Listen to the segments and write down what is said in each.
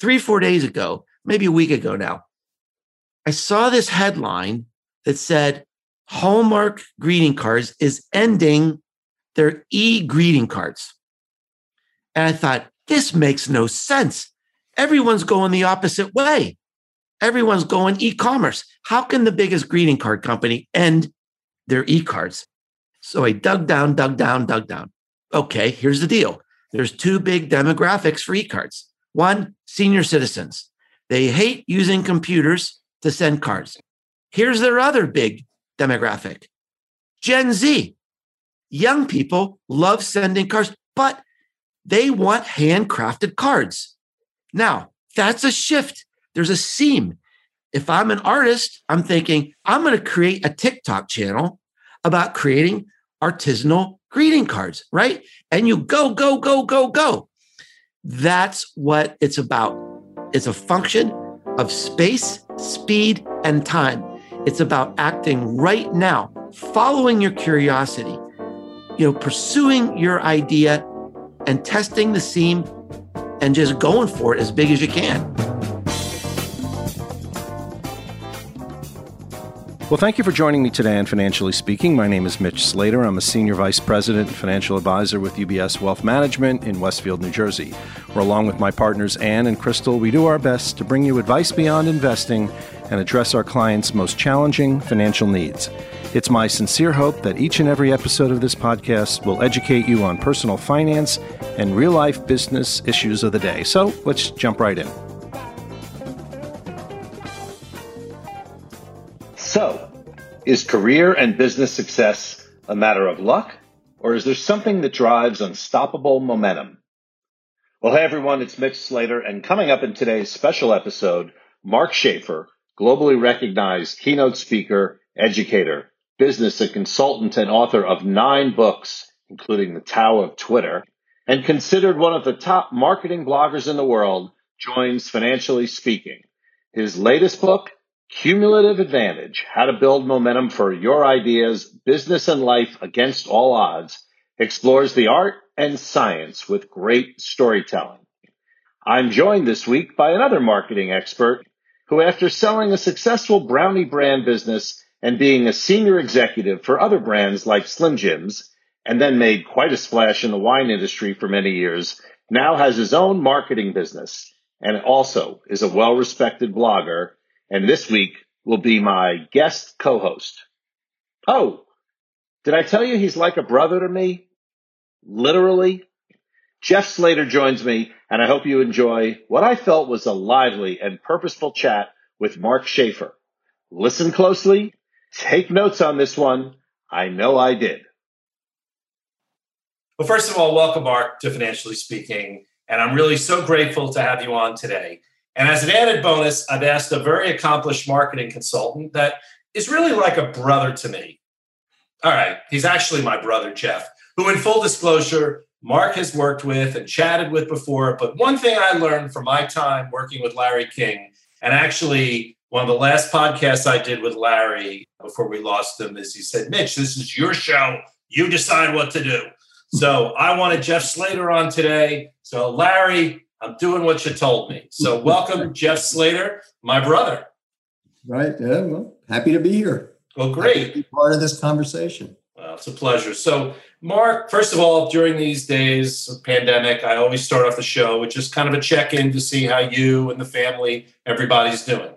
three, four days ago, maybe a week ago now, I saw this headline that said Hallmark greeting cards is ending their e greeting cards. And I thought, this makes no sense. Everyone's going the opposite way. Everyone's going e commerce. How can the biggest greeting card company end their e cards? So I dug down, dug down, dug down. Okay, here's the deal there's two big demographics for e cards. One, senior citizens. They hate using computers to send cards. Here's their other big demographic Gen Z. Young people love sending cards, but they want handcrafted cards. Now, that's a shift. There's a seam. If I'm an artist, I'm thinking, I'm going to create a TikTok channel about creating artisanal greeting cards, right? And you go, go, go, go, go. That's what it's about. It's a function of space, speed, and time. It's about acting right now, following your curiosity, you know, pursuing your idea and testing the seam and just going for it as big as you can. Well, thank you for joining me today on Financially Speaking. My name is Mitch Slater. I'm a Senior Vice President and Financial Advisor with UBS Wealth Management in Westfield, New Jersey, where, along with my partners Ann and Crystal, we do our best to bring you advice beyond investing and address our clients' most challenging financial needs. It's my sincere hope that each and every episode of this podcast will educate you on personal finance and real life business issues of the day. So let's jump right in. So, is career and business success a matter of luck, or is there something that drives unstoppable momentum? Well, hey everyone, it's Mitch Slater, and coming up in today's special episode, Mark Schaefer, globally recognized keynote speaker, educator, business and consultant, and author of nine books, including The Tao of Twitter, and considered one of the top marketing bloggers in the world, joins Financially Speaking. His latest book, Cumulative Advantage How to Build Momentum for Your Ideas, Business, and Life Against All Odds explores the art and science with great storytelling. I'm joined this week by another marketing expert who, after selling a successful brownie brand business and being a senior executive for other brands like Slim Jims, and then made quite a splash in the wine industry for many years, now has his own marketing business and also is a well respected blogger and this week will be my guest co-host. Oh, did I tell you he's like a brother to me? Literally. Jeff Slater joins me, and I hope you enjoy what I felt was a lively and purposeful chat with Mark Schaefer. Listen closely, take notes on this one. I know I did. Well, first of all, welcome, Mark, to Financially Speaking. And I'm really so grateful to have you on today. And as an added bonus, I've asked a very accomplished marketing consultant that is really like a brother to me. All right, he's actually my brother, Jeff, who, in full disclosure, Mark has worked with and chatted with before. But one thing I learned from my time working with Larry King, and actually one of the last podcasts I did with Larry before we lost him, is he said, Mitch, this is your show. You decide what to do. So I wanted Jeff Slater on today. So, Larry, I'm doing what you told me. So, welcome, Jeff Slater, my brother. Right. Yeah. Well, happy to be here. Well, great. be part of this conversation. Well, it's a pleasure. So, Mark, first of all, during these days of pandemic, I always start off the show with just kind of a check in to see how you and the family, everybody's doing.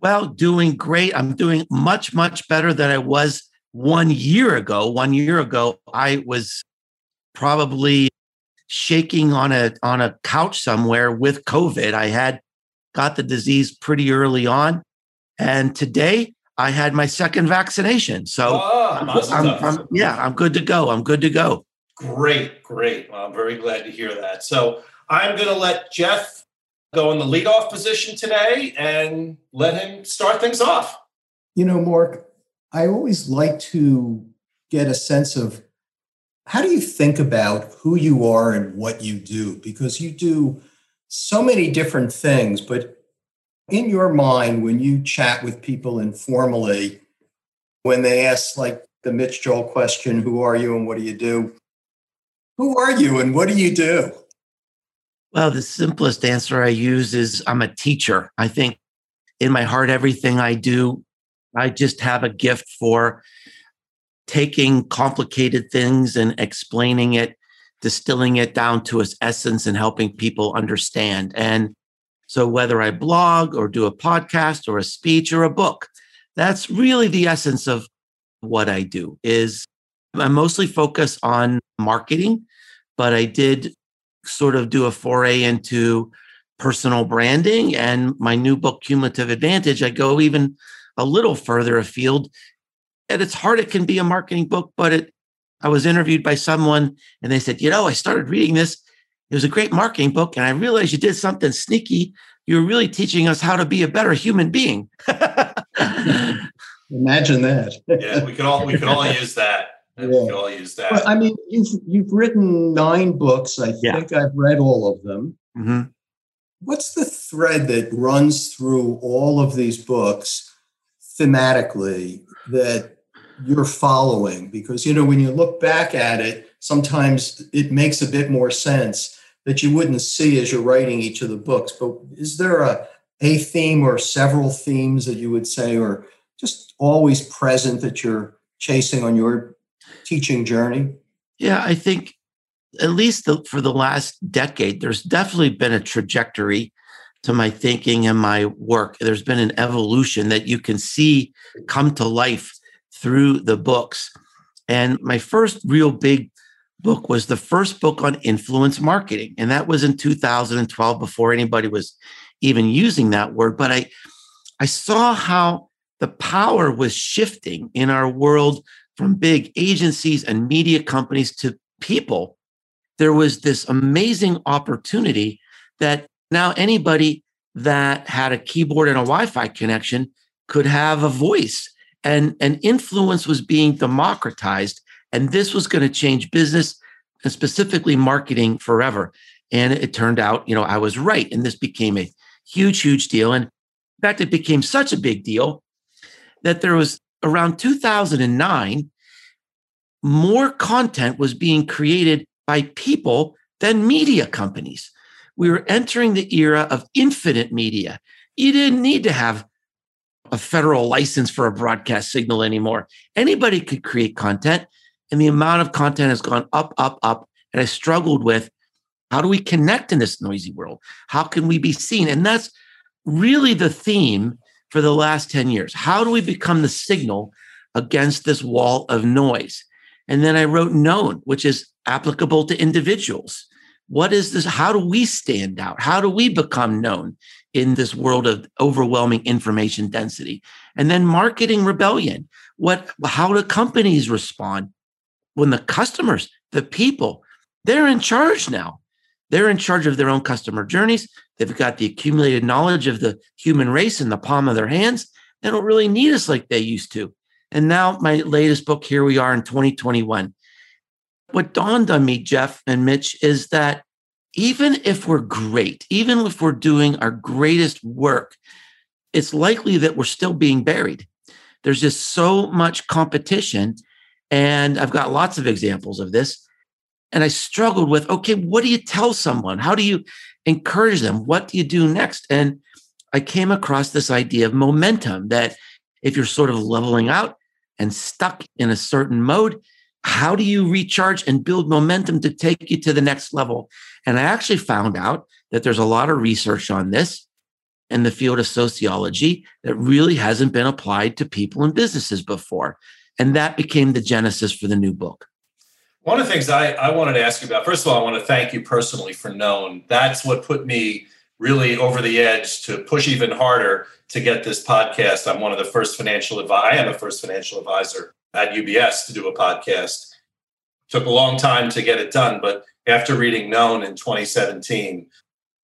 Well, doing great. I'm doing much, much better than I was one year ago. One year ago, I was probably shaking on a on a couch somewhere with COVID. I had got the disease pretty early on, and today I had my second vaccination. So oh, I'm, I'm, I'm, yeah, I'm good to go. I'm good to go. Great, great. Well, I'm very glad to hear that. So I'm going to let Jeff go in the leadoff position today and let him start things off. You know, Mark, I always like to get a sense of how do you think about who you are and what you do? Because you do so many different things, but in your mind, when you chat with people informally, when they ask like the Mitch Joel question, who are you and what do you do? Who are you and what do you do? Well, the simplest answer I use is I'm a teacher. I think in my heart, everything I do, I just have a gift for taking complicated things and explaining it, distilling it down to its essence and helping people understand. And so whether I blog or do a podcast or a speech or a book, that's really the essence of what I do is I mostly focus on marketing, but I did sort of do a foray into personal branding and my new book cumulative advantage i go even a little further afield at its heart it can be a marketing book but it i was interviewed by someone and they said you know i started reading this. It was a great marketing book and i realized you did something sneaky. You were really teaching us how to be a better human being. Imagine that. Yeah we could all we could all use that. Yeah. we could all use that. Well, i mean you've you've written nine books i yeah. think i've read all of them. Mm-hmm. what's the thread that runs through all of these books thematically that you're following because you know when you look back at it sometimes it makes a bit more sense that you wouldn't see as you're writing each of the books but is there a a theme or several themes that you would say are just always present that you're chasing on your teaching journey yeah i think at least the, for the last decade there's definitely been a trajectory to my thinking and my work. There's been an evolution that you can see come to life through the books. And my first real big book was the first book on influence marketing. And that was in 2012 before anybody was even using that word. But I, I saw how the power was shifting in our world from big agencies and media companies to people. There was this amazing opportunity that now, anybody that had a keyboard and a Wi Fi connection could have a voice, and, and influence was being democratized. And this was going to change business and specifically marketing forever. And it turned out, you know, I was right. And this became a huge, huge deal. And in fact, it became such a big deal that there was around 2009, more content was being created by people than media companies we were entering the era of infinite media. You didn't need to have a federal license for a broadcast signal anymore. Anybody could create content, and the amount of content has gone up, up, up. And I struggled with how do we connect in this noisy world? How can we be seen? And that's really the theme for the last 10 years. How do we become the signal against this wall of noise? And then I wrote known, which is applicable to individuals what is this? How do we stand out? How do we become known in this world of overwhelming information density? And then marketing rebellion. What, how do companies respond when the customers, the people, they're in charge now? They're in charge of their own customer journeys. They've got the accumulated knowledge of the human race in the palm of their hands. They don't really need us like they used to. And now, my latest book, here we are in 2021 what dawned on me, Jeff and Mitch, is that even if we're great, even if we're doing our greatest work, it's likely that we're still being buried. There's just so much competition. And I've got lots of examples of this. And I struggled with okay, what do you tell someone? How do you encourage them? What do you do next? And I came across this idea of momentum that if you're sort of leveling out and stuck in a certain mode, how do you recharge and build momentum to take you to the next level? And I actually found out that there's a lot of research on this in the field of sociology that really hasn't been applied to people and businesses before. And that became the genesis for the new book. One of the things I, I wanted to ask you about, first of all, I want to thank you personally for known. That's what put me really over the edge to push even harder to get this podcast. I'm one of the first financial advisor. I am a first financial advisor at UBS to do a podcast. Took a long time to get it done, but after reading Known in 2017,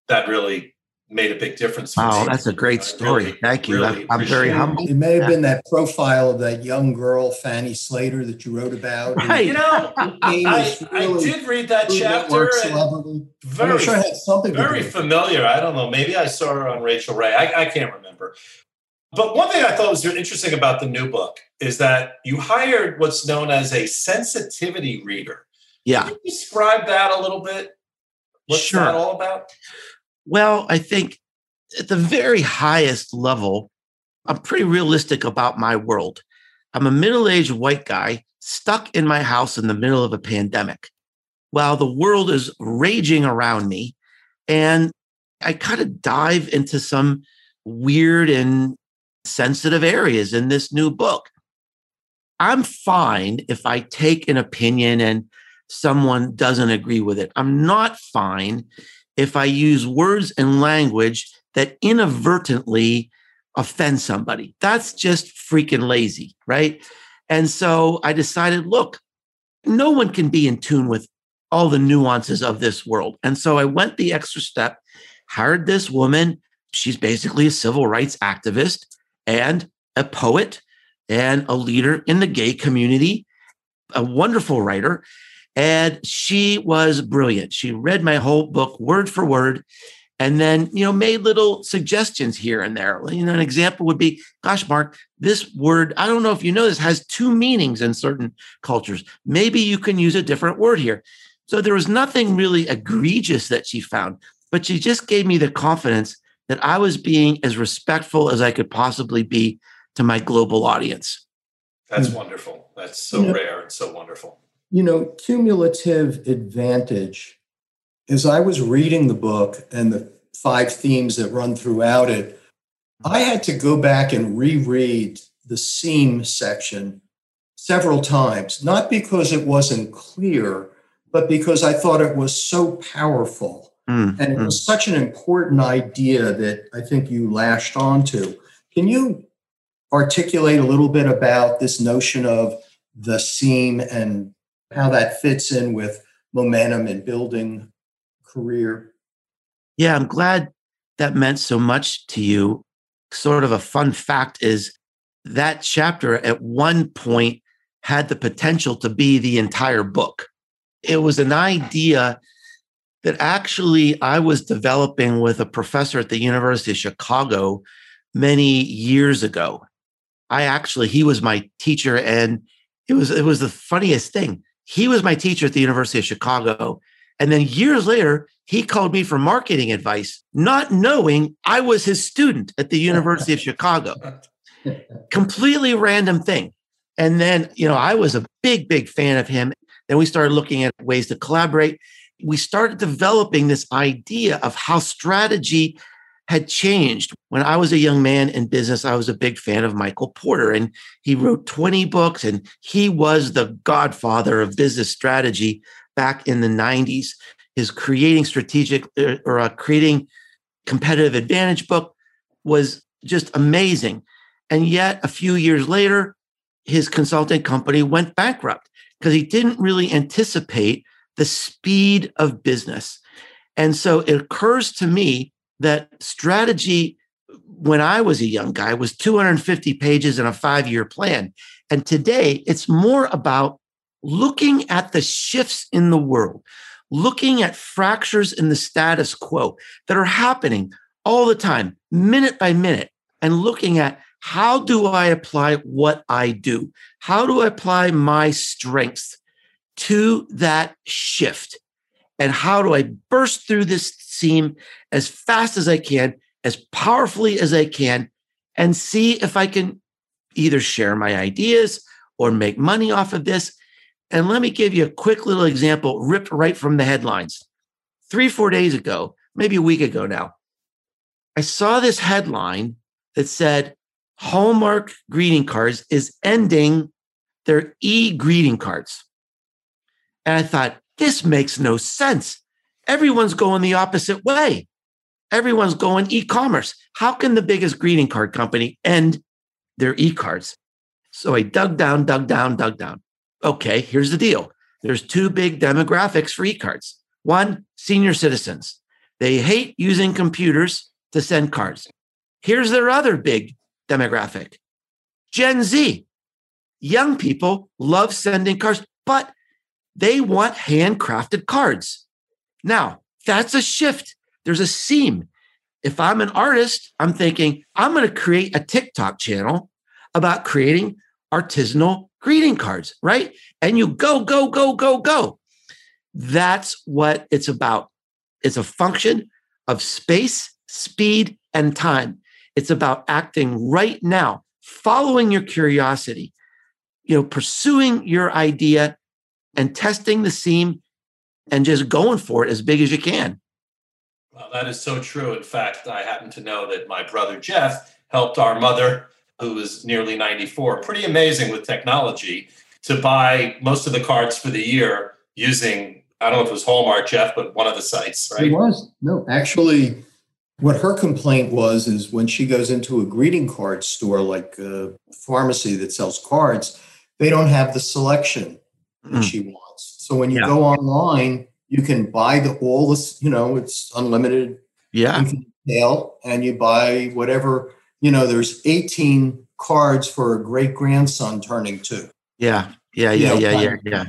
that really made a big difference. wow, me. that's a great story. Really, Thank you. Really I'm, very humble. It may have been that profile of that young girl, Fanny Slater, that you wrote about. Right. You know, I, really I, did read that chapter. Very, I'm sure it had something very familiar. I don't know. Maybe I saw her on Rachael Ray. I, I can't remember. But one thing I thought was interesting about the new book is that you hired what's known as a sensitivity reader. Yeah. Can you describe that a little bit? What's Sure. that all about? Well, I think at the very highest level, I'm pretty realistic about my world. I'm a middle aged white guy stuck in my house in the middle of a pandemic while the world is raging around me. And I kind of dive into some weird and sensitive areas in this new book. I'm fine if I take an opinion and someone doesn't agree with it. I'm not fine if I use words and language that inadvertently offend somebody. That's just freaking lazy, right? And so I decided, look, no one can be in tune with all the nuances of this world. And so I went the extra step, hired this woman. She's basically a civil rights activist and a poet and a leader in the gay community, a wonderful writer. And she was brilliant. She read my whole book word for word and then, you know, made little suggestions here and there. You know, an example would be, gosh, Mark, this word, I don't know if you know this, has two meanings in certain cultures. Maybe you can use a different word here. So there was nothing really egregious that she found, but she just gave me the confidence that I was being as respectful as I could possibly be to my global audience. That's wonderful. That's so Yeah. rare and so wonderful. You know, cumulative advantage. As I was reading the book and the five themes that run throughout it, I had to go back and reread the seam section several times, not because it wasn't clear, but because I thought it was so powerful. Mm, And it mm. was such an important idea that I think you lashed onto. Can you articulate a little bit about this notion of the seam and how that fits in with momentum and building career? Yeah, I'm glad that meant so much to you. Sort of a fun fact is that chapter at one point had the potential to be the entire book. It was an idea that actually I was developing with a professor at the University of Chicago many years ago. I actually, he was my teacher, and it was it was the funniest thing. He was my teacher at the University of Chicago. And then years later, he called me for marketing advice, not knowing I was his student at the University of Chicago. Completely random thing. And then, you know, I was a big, big fan of him. Then we started looking at ways to collaborate. We started developing this idea of how strategy had changed. When I was a young man in business, I was a big fan of Michael Porter, and he wrote 20 books, and he was the godfather of business strategy back in the 90s. His creating strategic uh, or uh, creating competitive advantage book was just amazing. And yet, a few years later, his consulting company went bankrupt because he didn't really anticipate the speed of business. And so it occurs to me that strategy, when I was a young guy, was 250 pages in a five year plan. And today it's more about looking at the shifts in the world, looking at fractures in the status quo that are happening all the time, minute by minute, and looking at how do I apply what I do? How do I apply my strengths to that shift? And how do I burst through this seam as fast as I can, as powerfully as I can, and see if I can either share my ideas or make money off of this? And let me give you a quick little example ripped right from the headlines. Three, four days ago, maybe a week ago now, I saw this headline that said Hallmark greeting cards is ending their e greeting cards. And I thought, this makes no sense. Everyone's going the opposite way. Everyone's going e commerce. How can the biggest greeting card company end their e cards? So I dug down, dug down, dug down. Okay, here's the deal there's two big demographics for e cards. One, senior citizens. They hate using computers to send cards. Here's their other big demographic Gen Z. Young people love sending cards, but they want handcrafted cards. Now, that's a shift. There's a seam. If I'm an artist, I'm thinking, I'm going to create a TikTok channel about creating artisanal greeting cards, right? And you go, go, go, go, go. That's what it's about. It's a function of space, speed, and time. It's about acting right now, following your curiosity, you know, pursuing your idea and testing the seam and just going for it as big as you can. Well, that is so true. In fact, I happen to know that my brother Jeff helped our mother, who was nearly 94, pretty amazing with technology, to buy most of the cards for the year using, I don't know if it was Hallmark, Jeff, but one of the sites, right? It was. No, actually, what her complaint was is when she goes into a greeting card store like a pharmacy that sells cards, they don't have the selection that mm. she wants. So when you yeah. go online, you can buy the all this, you know, it's unlimited. Yeah. Tail, and you buy whatever, you know, there's 18 cards for a great grandson turning two. Yeah. Yeah. Yeah. You know, yeah. Yeah. Yeah.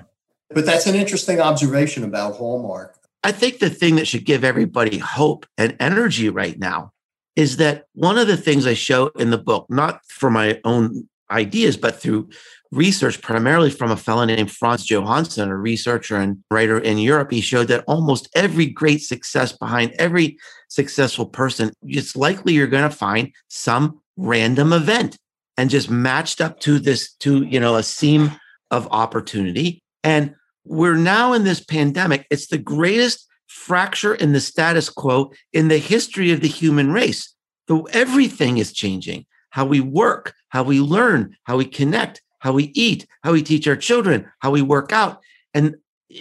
But that's an interesting observation about Hallmark. I think the thing that should give everybody hope and energy right now is that one of the things I show in the book, not for my own ideas, but through research primarily from a fellow named Frans Johansson, a researcher and writer in Europe. He showed that almost every great success behind every successful person, it's likely you're going to find some random event and just matched up to this, to, you know, a seam of opportunity. And we're now in this pandemic. It's the greatest fracture in the status quo in the history of the human race. So everything is changing how we work, how we learn, how we connect, how we eat, how we teach our children, how we work out. And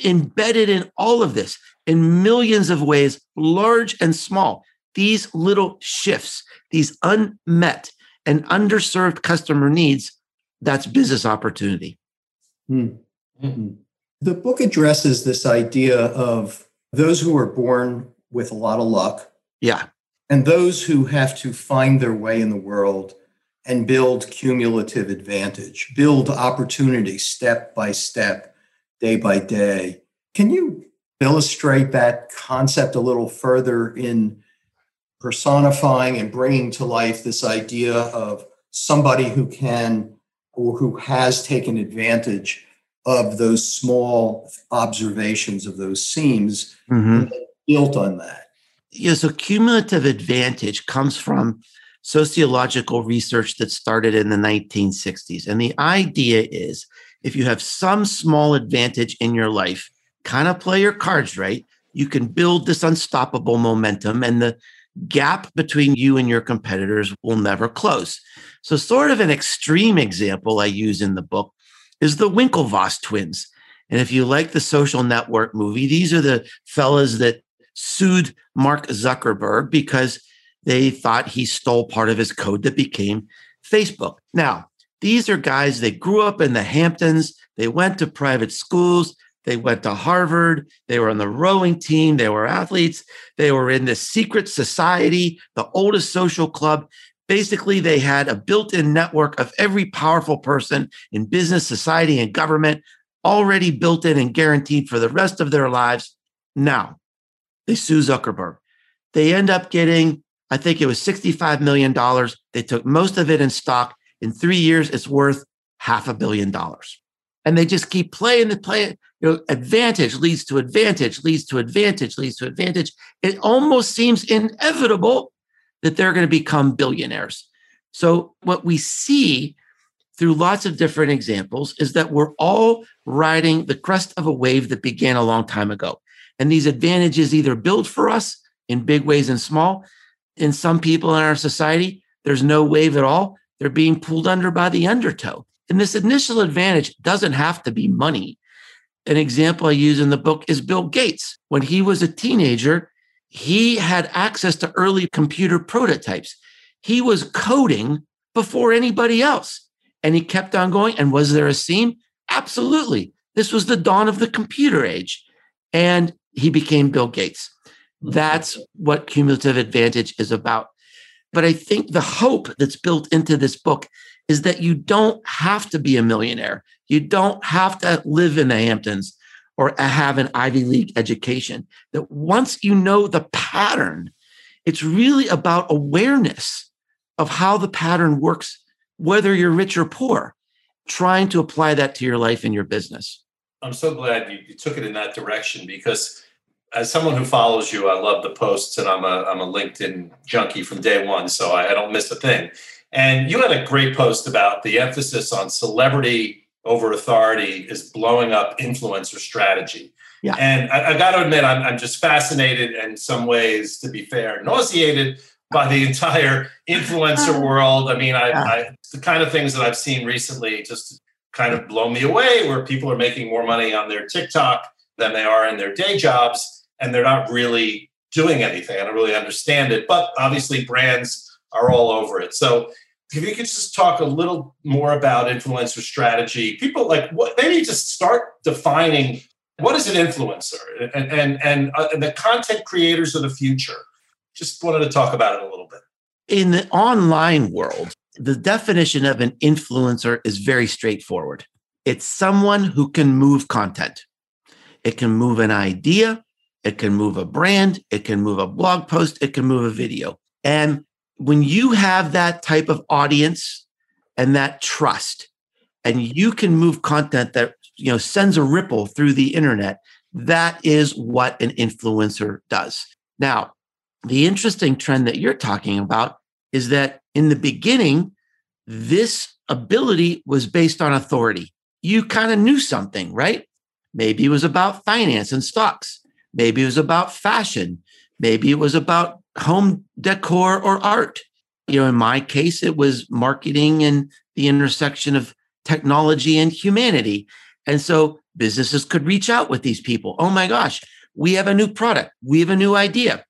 embedded in all of this, in millions of ways, large and small, these little shifts, these unmet and underserved customer needs, that's business opportunity. Mm-hmm. The book addresses this idea of those who are born with a lot of luck. Yeah. And those who have to find their way in the world and build cumulative advantage, build opportunity step by step, day by day. Can you illustrate that concept a little further in personifying and bringing to life this idea of somebody who can or who has taken advantage of those small observations of those seams mm-hmm. built on that? Yeah, so cumulative advantage comes from sociological research that started in the 1960s. And the idea is if you have some small advantage in your life, kind of play your cards right, you can build this unstoppable momentum and the gap between you and your competitors will never close. So, sort of an extreme example I use in the book is the Winklevoss twins. And if you like the social network movie, these are the fellas that sued Mark Zuckerberg because they thought he stole part of his code that became Facebook. Now, these are guys they grew up in the Hamptons. They went to private schools. They went to Harvard. They were on the rowing team. They were athletes. They were in the secret society, the oldest social club. Basically, they had a built in network of every powerful person in business, society, and government already built in and guaranteed for the rest of their lives. Now, they sue Zuckerberg. They end up getting I think it was $65 million. They took most of it in stock. In three years, it's worth half a billion dollars. And they just keep playing the play. You know, advantage leads to advantage, leads to advantage, leads to advantage. It almost seems inevitable that they're going to become billionaires. So, what we see through lots of different examples is that we're all riding the crest of a wave that began a long time ago. And these advantages either build for us in big ways and small, in some people in our society, there's no wave at all. They're being pulled under by the undertow. And this initial advantage doesn't have to be money. An example I use in the book is Bill Gates. When he was a teenager, he had access to early computer prototypes. He was coding before anybody else. And he kept on going. And was there a seam? Absolutely. This was the dawn of the computer age. And he became Bill Gates. That's what cumulative advantage is about. But I think the hope that's built into this book is that you don't have to be a millionaire. You don't have to live in the Hamptons or have an Ivy League education. That once you know the pattern, it's really about awareness of how the pattern works, whether you're rich or poor, trying to apply that to your life and your business. I'm so glad you, took it in that direction because as someone who follows you, I love the posts, and I'm a I'm a LinkedIn junkie from day one, so I, I don't miss a thing. And you had a great post about the emphasis on celebrity over authority is blowing up influencer strategy. Yeah. And I, I got to admit, I'm, I'm just fascinated and some ways, to be fair, nauseated by the entire influencer world. I mean, I, Yeah. I the kind of things that I've seen recently just kind of blow me away, where people are making more money on their TikTok than they are in their day jobs, and they're not really doing anything. I don't really understand it, but obviously, brands are all over it. So if you could just talk a little more about influencer strategy, people like what need to start defining what is an influencer and and and, uh, and the content creators of the future. Just wanted to talk about it a little bit. In the online world, the definition of an influencer is very straightforward. It's someone who can move content. It can move an idea, it can move a brand, it can move a blog post, it can move a video. And when you have that type of audience and that trust, and you can move content that you know sends a ripple through the internet, that is what an influencer does. Now, the interesting trend that you're talking about is that in the beginning, this ability was based on authority. You kind of knew something, right? Maybe it was about finance and stocks. Maybe it was about fashion. Maybe it was about home decor or art. You know, in my case, it was marketing and the intersection of technology and humanity. And so businesses could reach out with these people. Oh my gosh, we have a new product, we have a new idea.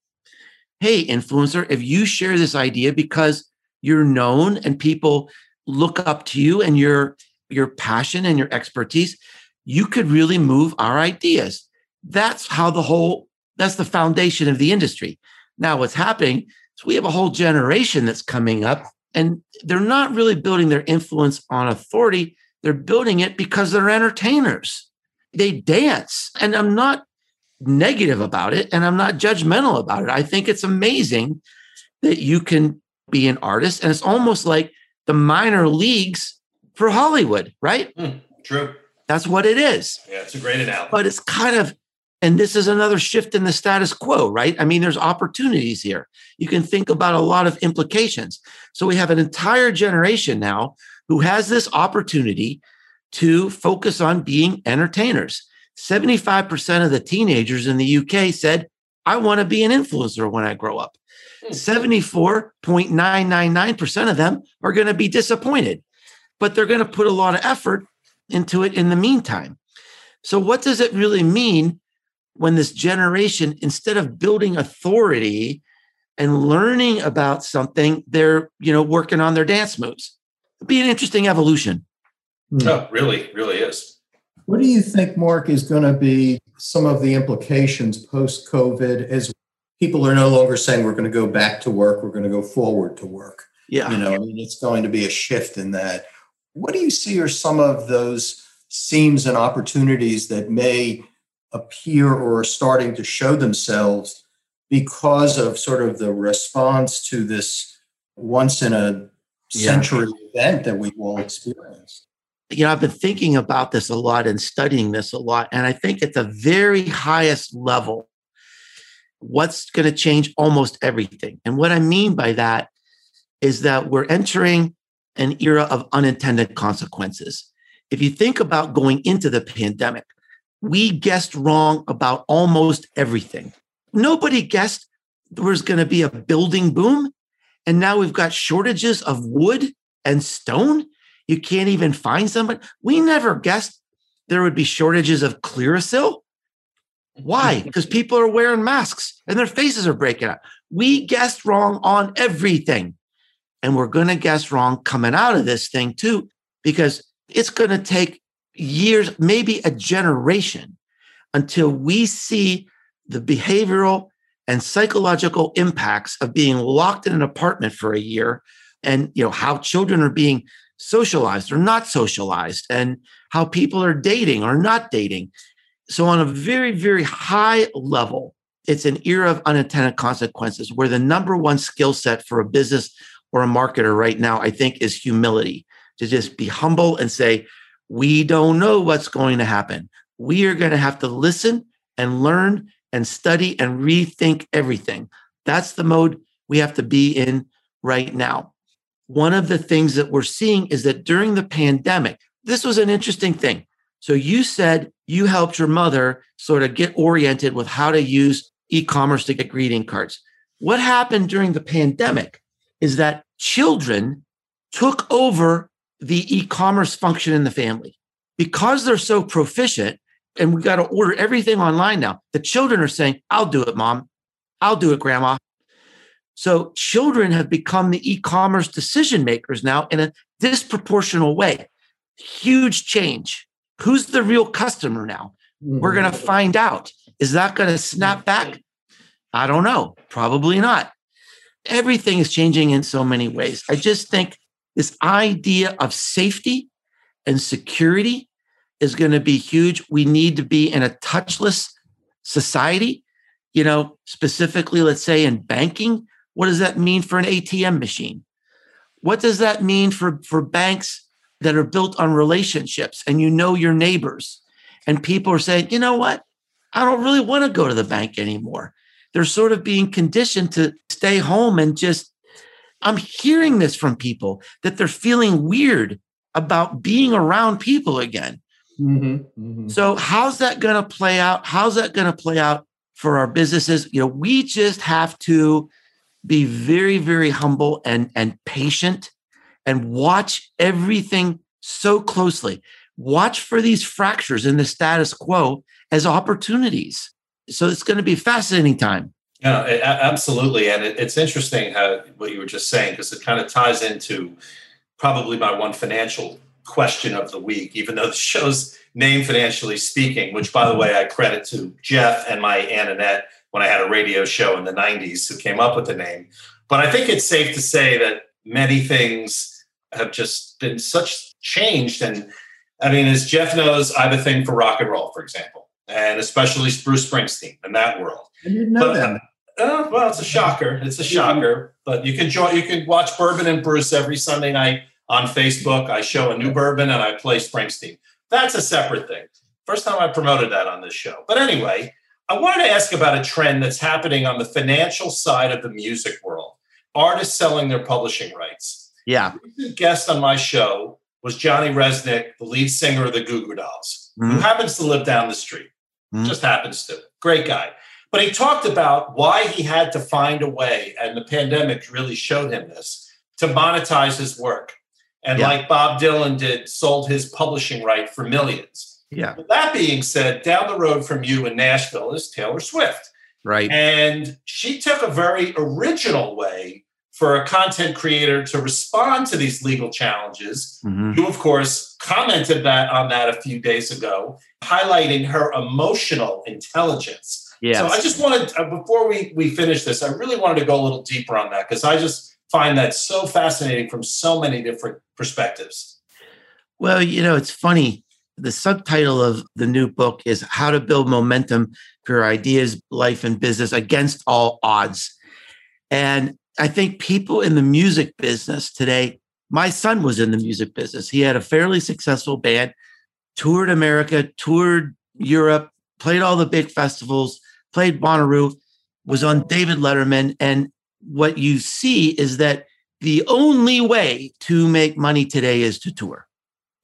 Hey, influencer, if you share this idea because you're known and people look up to you and your your passion and your expertise, you could really move our ideas. That's how the whole that's the foundation of the industry. Now, what's happening is we have a whole generation that's coming up, and they're not really building their influence on authority. They're building it because they're entertainers. They dance. And I'm not negative about it and I'm not judgmental about it. I think it's amazing that you can be an artist. And it's almost like the minor leagues for Hollywood, right? Hmm, true. That's what it is. Yeah, it's a great analogy. But it's kind of, and this is another shift in the status quo, right? I mean, there's opportunities here. You can think about a lot of implications. So we have an entire generation now who has this opportunity to focus on being entertainers. 75% of the teenagers in the UK said, I want to be an influencer when I grow up. Hmm. 74.999% of them are going to be disappointed, but they're going to put a lot of effort into it in the meantime. So, what does it really mean when this generation, instead of building authority and learning about something, they're you know working on their dance moves? It'd be an interesting evolution. No, really, really is. What do you think, Mark, is going to be some of the implications post COVID as people are no longer saying we're going to go back to work, we're going to go forward to work? Yeah. You know, I mean, it's going to be a shift in that. What do you see are some of those seams and opportunities that may appear or are starting to show themselves because of sort of the response to this once in a Yeah. century event that we've all experienced? you know, I've been thinking about this a lot and studying this a lot. And I think at the very highest level, what's going to change almost everything. And what I mean by that is that we're entering an era of unintended consequences. If you think about going into the pandemic, we guessed wrong about almost everything. Nobody guessed there was going to be a building boom. And now we've got shortages of wood and stone you can't even find somebody. We never guessed there would be shortages of Clearasil. Why? Because people are wearing masks and their faces are breaking out. We guessed wrong on everything. And we're going to guess wrong coming out of this thing too, because it's going to take years, maybe a generation, until we see the behavioral and psychological impacts of being locked in an apartment for a year and you know how children are being socialized or not socialized and how people are dating or not dating. So on a very very high level it's an era of unintended consequences where the number one skill set for a business or a marketer right now i think is humility. To just be humble and say we don't know what's going to happen we are going to have to listen and learn and study and rethink everything. That's the mode we have to be in right now. One of the things that we're seeing is that during the pandemic, this was an interesting thing. So you said you helped your mother sort of get oriented with how to use e-commerce to get greeting cards. What happened during the pandemic is that children took over the e-commerce function in the family. Because they're so proficient and we got to order everything online now. The children are saying, "I'll do it, mom. I'll do it, grandma." So children have become the e-commerce decision makers now in a disproportional way. Huge change. Who's the real customer now? Mm-hmm. We're going to find out. Is that going to snap back? I don't know. Probably not. Everything is changing in so many ways. I just think this idea of safety and security is going to be huge. We need to be in a touchless society. You know, specifically, let's say in banking, what does that mean for an ATM machine? What does that mean for, for banks that are built on relationships and you know your neighbors? And people are saying, you know what? I don't really want to go to the bank anymore. They're sort of being conditioned to stay home and just, I'm hearing this from people that they're feeling weird about being around people again. Mm-hmm, mm-hmm. So, how's that going to play out? How's that going to play out for our businesses? You know, we just have to be very, very humble and, and patient and watch everything so closely. Watch for these fractures in the status quo as opportunities. So it's going to be a fascinating time. Yeah, absolutely. And it's interesting how what you were just saying, because it kind of ties into probably my one financial question of the week, even though the show's name financially speaking, which by the way, I credit to Jeff and my Aunt Annette when I had a radio show in the 90s who came up with the name. But I think it's safe to say that many things have just been such changed. And I mean, as Jeff knows, I have a thing for rock and roll, for example, and especially Bruce Springsteen in that world. I didn't know but, that. Uh, well, it's a shocker. It's a shocker. But you can join. You can watch Bourbon and Bruce every Sunday night on Facebook. I show a new bourbon and I play Springsteen. That's a separate thing. First time I promoted that on this show. But anyway, I wanted to ask about a trend that's happening on the financial side of the music world. Artists selling their publishing rights. Yeah. The guest on my show was Johnny Rzeznik, the lead singer of the Goo Goo Dolls, mm-hmm. who happens to live down the street. Mm-hmm. Just happens to. Great guy. But he talked about why he had to find a way, and the pandemic really showed him this, to monetize his work. And yeah. like Bob Dylan did, sold his publishing right for millions. Yeah. But that being said, down the road from you in Nashville is Taylor Swift. Right. And she took a very original way for a content creator to respond to these legal challenges. Mm-hmm. You, of course, commented that on that a few days ago, highlighting her emotional intelligence. Yes. So I just wanted, uh, before we, we finish this, I really wanted to go a little deeper on that because I just find that so fascinating from so many different perspectives. Well, you know, it's funny the subtitle of the new book is How to Build Momentum for Your Ideas, Life, and Business Against All Odds. And I think people in the music business today, my son was in the music business. He had a fairly successful band, toured America, toured Europe, played all the big festivals, played Bonnaroo, was on David Letterman. And what you see is that the only way to make money today is to tour.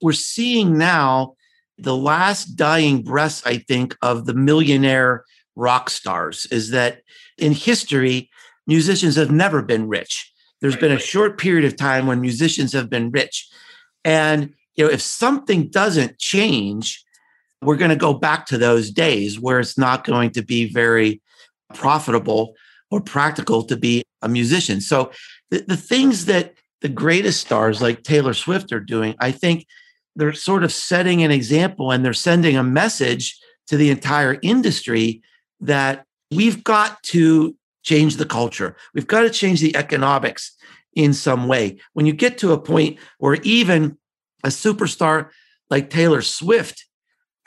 We're seeing now the last dying breaths, I think, of the millionaire rock stars is that in history, musicians have never been rich. There's been a short period of time when musicians have been rich. And you know, if something doesn't change, we're going to go back to those days where it's not going to be very profitable or practical to be a musician. So the, the things that the greatest stars like Taylor Swift are doing, I think they're sort of setting an example and they're sending a message to the entire industry that we've got to change the culture. We've got to change the economics in some way. When you get to a point where even a superstar like Taylor Swift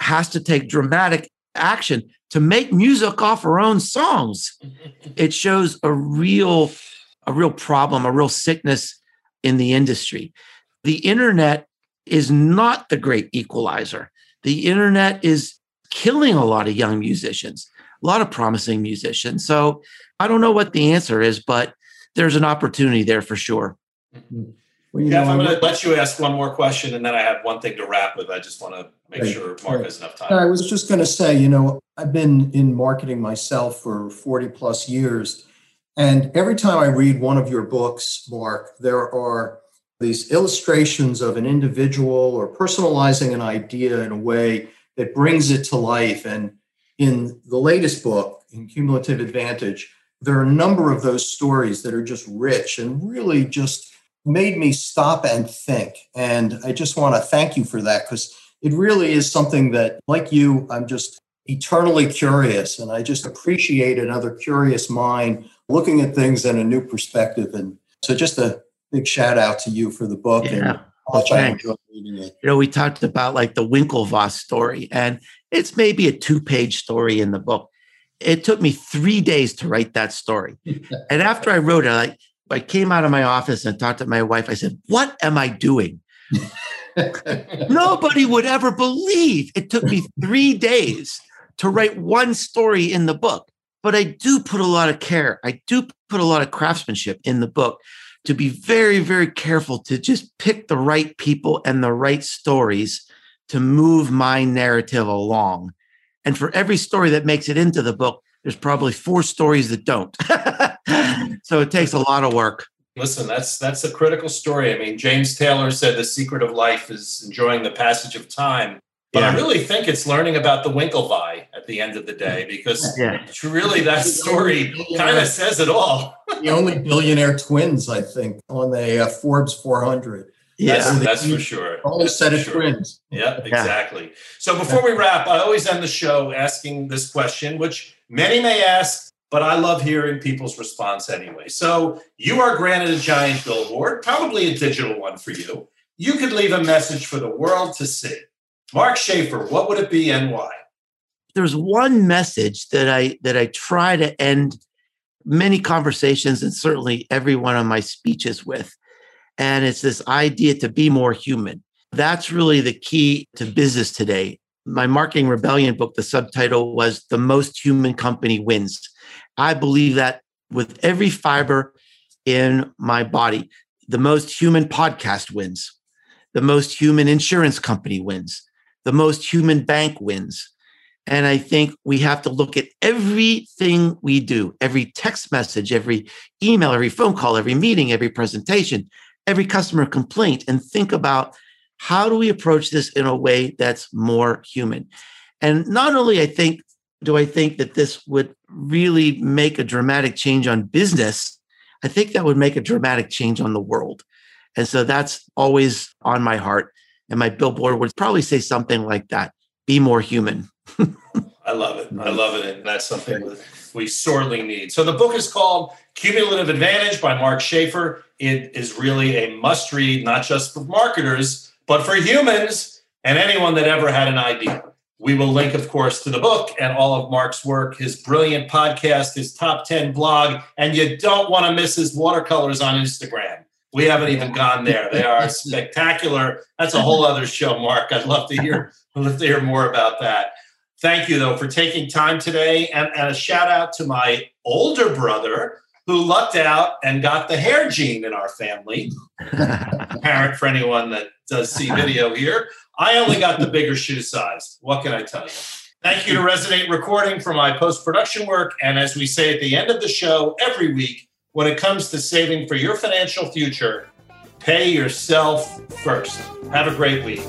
has to take dramatic action to make music off her own songs, it shows a real a real problem, a real sickness in the industry. The internet is not the great equalizer. The internet is killing a lot of young musicians. a lot of promising musicians. So I don't know what the answer is, but there's an opportunity there for sure. Mm-hmm. Well, Jeff, know, I'm going to let you ask one more question, and then I have one thing to wrap with. I just want to make right, sure Mark right. has enough time. I was just going to say, you know, I've been in marketing myself for 40 plus years. And every time I read one of your books, Mark, there are these illustrations of an individual or personalizing an idea in a way that brings it to life. And in the latest book, in Cumulative Advantage, there are a number of those stories that are just rich and really just made me stop and think. And I just want to thank you for that because it really is something that, like you, I'm just eternally curious. And I just appreciate another curious mind looking at things in a new perspective. And so just a big shout out to you for the book. Yeah. And much I enjoyed reading it. You know, we talked about like the Winklevoss story, and it's maybe a two page story in the book. It took me three days to write that story. and after I wrote it, like I came out of my office and talked to my wife. I said, What am I doing? Nobody would ever believe it took me three days to write one story in the book. But I do put a lot of care. I do put a lot of craftsmanship in the book to be very, very careful to just pick the right people and the right stories to move my narrative along. And for every story that makes it into the book, there's probably four stories that don't. so it takes a lot of work. Listen, that's that's a critical story. I mean, James Taylor said the secret of life is enjoying the passage of time. But yeah. I really think it's learning about the Winklevi at the end of the day because yeah. really that story kind of says it all. the only billionaire twins, I think, on the uh, Forbes 400. Yeah, that's, that's for sure. Only set of sure. twins. Yeah, exactly. So before we wrap, I always end the show asking this question, which Many may ask, but I love hearing people's response anyway. So you are granted a giant billboard, probably a digital one for you. You could leave a message for the world to see. Mark Schaefer, what would it be and why? There's one message that I that I try to end many conversations and certainly every one of my speeches with. And it's this idea to be more human. That's really the key to business today my marketing rebellion book the subtitle was the most human company wins i believe that with every fiber in my body the most human podcast wins the most human insurance company wins the most human bank wins and i think we have to look at everything we do every text message every email every phone call every meeting every presentation every customer complaint and think about how do we approach this in a way that's more human? And not only I think do I think that this would really make a dramatic change on business, I think that would make a dramatic change on the world. And so that's always on my heart. And my billboard would probably say something like that be more human. I love it. I love it. And that's something that we sorely need. So the book is called Cumulative Advantage by Mark Schaefer. It is really a must read, not just for marketers, but for humans and anyone that ever had an idea. We will link, of course, to the book and all of Mark's work, his brilliant podcast, his top 10 blog, and you don't want to miss his watercolors on Instagram. We haven't even gone there. They are spectacular. That's a whole other show, Mark. I'd love to hear, love to hear more about that. Thank you, though, for taking time today. And, and a shout out to my older brother, who lucked out and got the hair gene in our family. Apparent for anyone that does see video here. I only got the bigger shoe size. What can I tell you? Thank you to Resonate Recording for my post production work. And as we say at the end of the show every week, when it comes to saving for your financial future, pay yourself first. Have a great week.